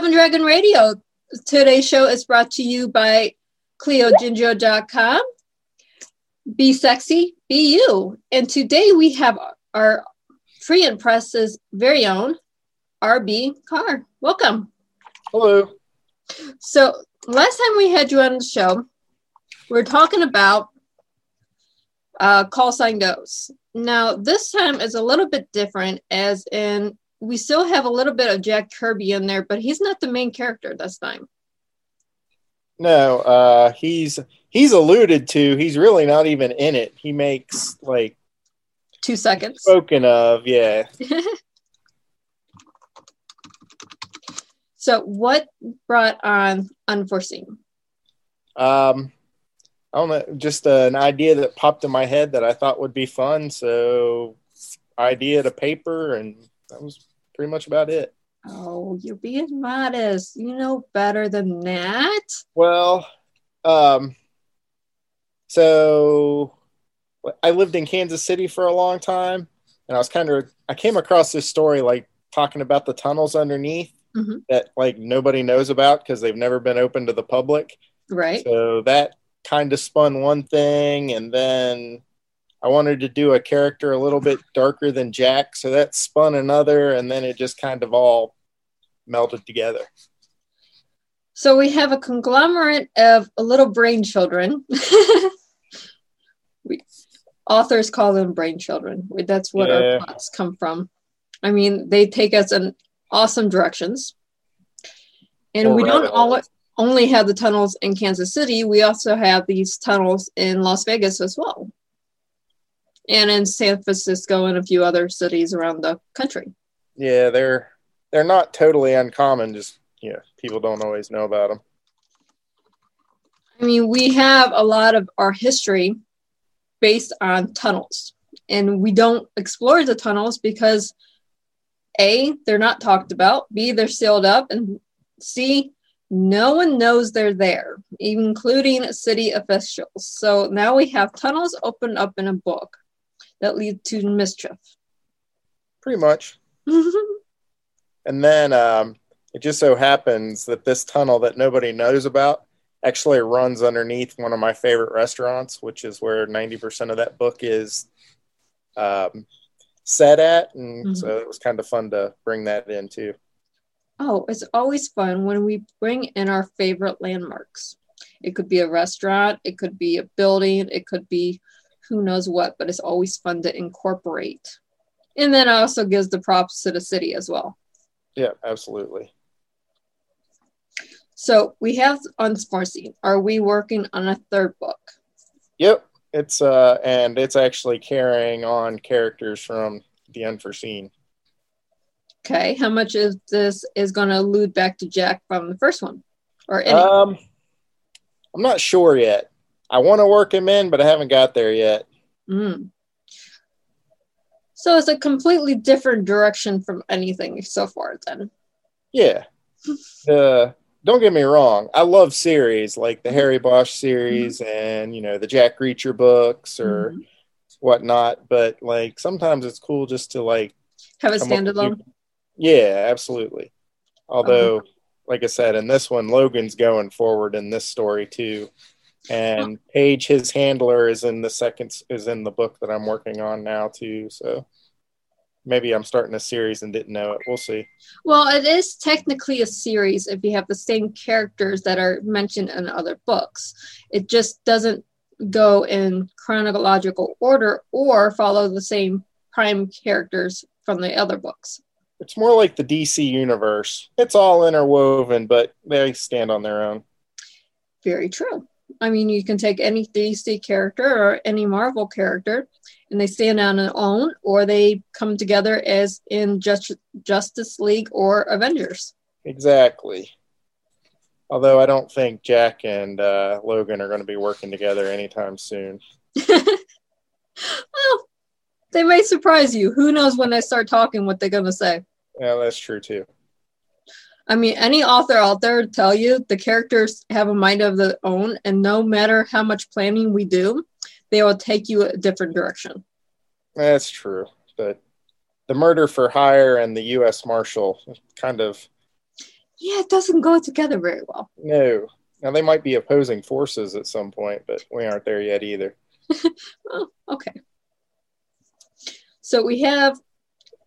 Dove and Dragon Radio. Today's show is brought to you by ChloeGinger.com. Be sexy, be you. And today we have our Free and Press's very own RB Carr. Welcome. Hello. So, last time we had you on the show, we are talking about uh, call sign ghost. Now, this time is a little bit different, as in we still have a little bit of Jack Kirby in there, but he's not the main character this time. No, uh, he's he's alluded to. He's really not even in it. He makes like Two seconds. spoken of. Yeah. So, what brought on Unforeseen? Um, I don't know. Just an idea that popped in my head that I thought would be fun. So, idea to paper, and that was pretty much about it. Oh, you're being modest. You know better than that. Well, um, so I lived in Kansas City for a long time, and I was kind of I came across this story like talking about the tunnels underneath Mhm. that like nobody knows about because they've never been open to the public. Right. So that kind of spun one thing, and then I wanted to do a character a little bit darker than Jack, so that spun another, and then it just kind of all melted together. So, we have a conglomerate of little brain children. we, authors call them brain children. That's what Yeah. our plots come from. I mean, they take us in awesome directions. And Or we don't all, only have the tunnels in Kansas City, we also have these tunnels in Las Vegas as well. And in San Francisco and a few other cities around the country. Yeah, they're they're not totally uncommon. Just you know, people don't always know about them. I mean, we have a lot of our history based on tunnels, and we don't explore the tunnels because A, they're not talked about, B, they're sealed up, and C, no one knows they're there, including city officials. So now we have tunnels opened up in a book that lead to mischief. Pretty much. And then um, it just so happens that this tunnel that nobody knows about actually runs underneath one of my favorite restaurants, which is where 90% of that book is um, set at. And Mhm. so it was kind of fun to bring that in too. Oh, it's always fun when we bring in our favorite landmarks. It could be a restaurant, it could be a building, it could be who knows what, but it's always fun to incorporate. And then also gives the props to the city as well. Yeah, absolutely. So we have on Unforeseen. Are we working on a third book? Yep. It's uh and it's actually carrying on characters from the unforeseen. Okay, how much of this is going to allude back to Jack from the first one? Or any? Um I'm not sure yet. I want to work him in, but I haven't got there yet. Mm. So it's a completely different direction from anything so far. Then. Yeah. the don't get me wrong, I love series like the Harry Bosch series mm-hmm. and you know the Jack Reacher books or mm-hmm. whatnot. But like sometimes it's cool just to like have a standalone. Yeah, absolutely. Although, uh-huh. like I said, in this one, Logan's going forward in this story too, and Paige, his handler, is in the second is in the book that I'm working on now too. So maybe I'm starting a series and didn't know it. We'll see. Well, it is technically a series if you have the same characters that are mentioned in other books. It just doesn't go in chronological order or follow the same prime characters from the other books. It's more like the DC universe. It's all interwoven, but they stand on their own. Very true. I mean, you can take any DC character or any Marvel character and they stand on their own, or they come together as in Just, Justice League or Avengers. Exactly. Although I don't think Jack and uh, Logan are going to be working together anytime soon. well, they may surprise you. Who knows when they start talking what they're going to say? Yeah, that's true too. I mean, any author out there tell you the characters have a mind of their own, and no matter how much planning we do, they will take you a different direction. That's true, but the murder for hire and the U.S. Marshal kind of yeah, it doesn't go together very well. No, now they might be opposing forces at some point, but we aren't there yet either. oh, okay. So we have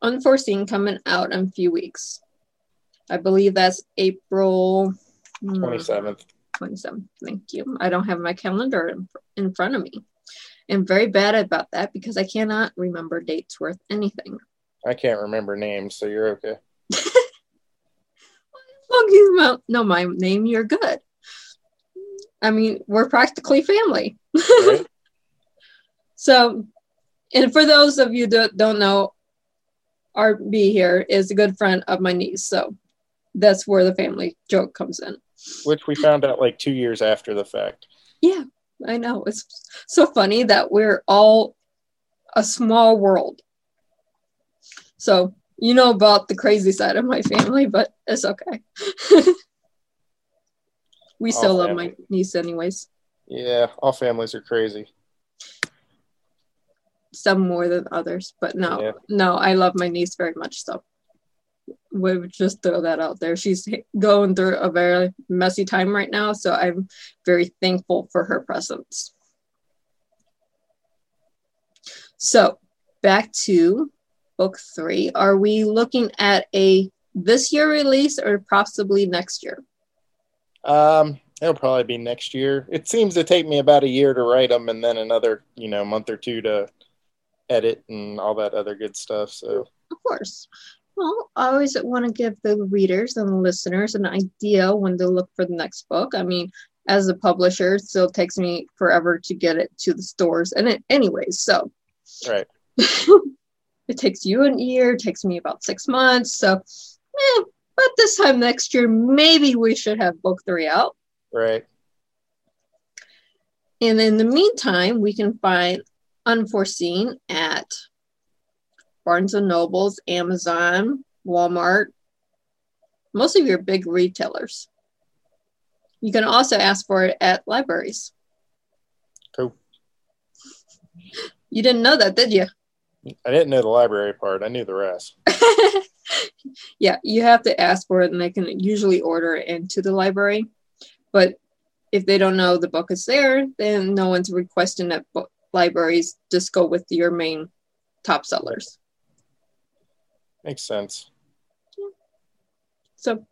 Unforeseen coming out in a few weeks. I believe that's April hmm, 27th. 27th. Thank you. I don't have my calendar in, in front of me. I'm very bad about that because I cannot remember dates worth anything. I can't remember names, so you're okay. as long as you know my name, you're good. I mean, we're practically family. Right. so, and for those of you that don't know, RB here is a good friend of my niece. So that's where the family joke comes in. Which we found out like two years after the fact. Yeah, I know. It's so funny that we're all a small world. So you know about the crazy side of my family, but it's okay. we still love my niece anyways. Yeah, all families are crazy some more than others, but no, yeah. no, I love my niece very much. So would just throw that out there. She's going through a very messy time right now, so I'm very thankful for her presence. So back to book three. Are we looking at a this year release or possibly next year? Um, it'll probably be next year. It seems to take me about a year to write them, and then another, you know, month or two to edit and all that other good stuff. So, of course. Well, I always want to give the readers and the listeners an idea when to look for the next book. I mean, as a publisher, it still takes me forever to get it to the stores, and it, anyways, so right. it takes you an year. It takes me about six months. So, eh, but this time next year, maybe we should have book three out. Right. And in the meantime, we can find unforeseen at Barnes and Nobles, Amazon, Walmart, most of your big retailers. You can also ask for it at libraries. Cool. You didn't know that, did you? I didn't know the library part. I knew the rest. yeah, you have to ask for it, and they can usually order it into the library. But if they don't know the book is there, then no one's requesting that book libraries just go with your main top sellers. Makes sense. So,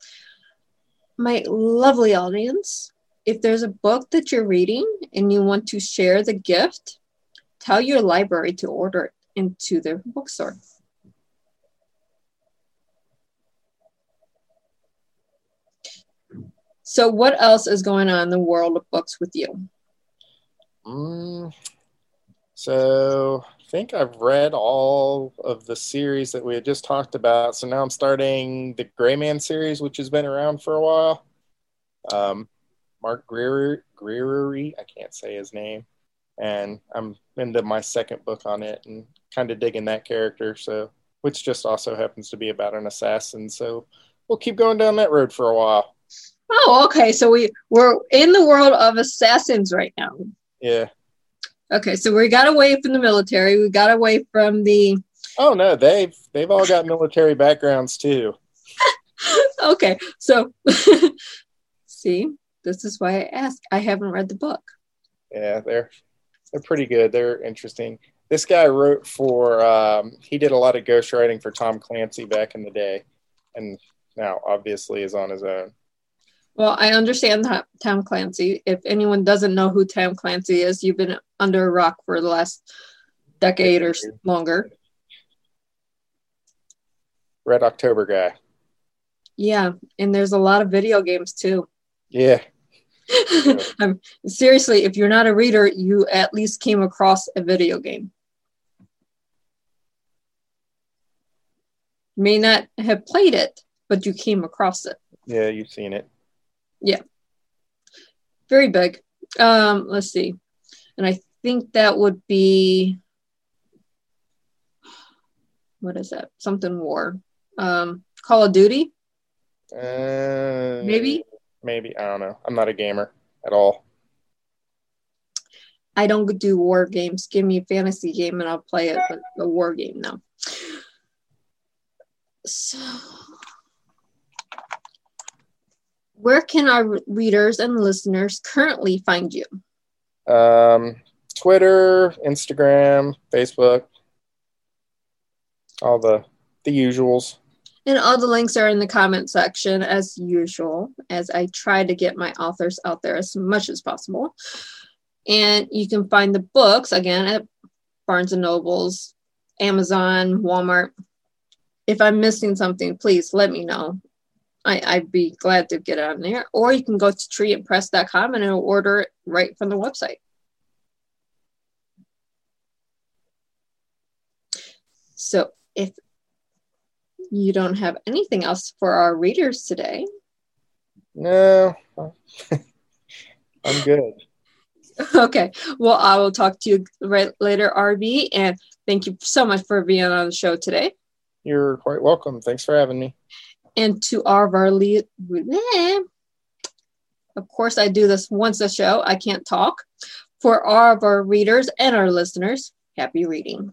my lovely audience, if there's a book that you're reading and you want to share the gift, tell your library to order it into their bookstore. So, what else is going on in the world of books with you? Mm, so think I've read all of the series that we had just talked about. So now I'm starting the Gray Man series, which has been around for a while. Um, Mark Greer, Greery, I can't say his name. And I'm into my second book on it and kind of digging that character. So, which just also happens to be about an assassin. So, we'll keep going down that road for a while. Oh, okay. So we we're in the world of assassins right now. Yeah. Okay, so we got away from the military. We got away from the. Oh no, they've they've all got military backgrounds too. okay, so see, this is why I ask. I haven't read the book. Yeah, they're they're pretty good. They're interesting. This guy wrote for. Um, he did a lot of ghostwriting for Tom Clancy back in the day, and now obviously is on his own. Well, I understand Tom Clancy. If anyone doesn't know who Tom Clancy is, you've been under a rock for the last decade or longer. Red October guy. Yeah, and there's a lot of video games too. Yeah. I'm, seriously, if you're not a reader, you at least came across a video game. May not have played it, but you came across it. Yeah, you've seen it. Yeah. Very big. Um, let's see. And I think that would be what is that? Something war. Um, Call of Duty? Uh, maybe? Maybe. I don't know. I'm not a gamer at all. I don't do war games. Give me a fantasy game and I'll play it, but a war game, no. So where can our readers and listeners currently find you? Um, Twitter, Instagram, Facebook, all the the usuals. And all the links are in the comment section as usual, as I try to get my authors out there as much as possible. And you can find the books again at Barnes and Nobles, Amazon, Walmart. If I'm missing something, please let me know. I, would be glad to get it on there. Or you can go to treeandpress.com and it'll order it right from the website. So if you don't have anything else for our readers today. No, I'm good. Okay. Well, I will talk to you right later, RB. And thank you so much for being on the show today. You're quite welcome. Thanks for having me and to our lead. Of course, I do this once a show. I can't talk. For all of our readers and our listeners, happy reading.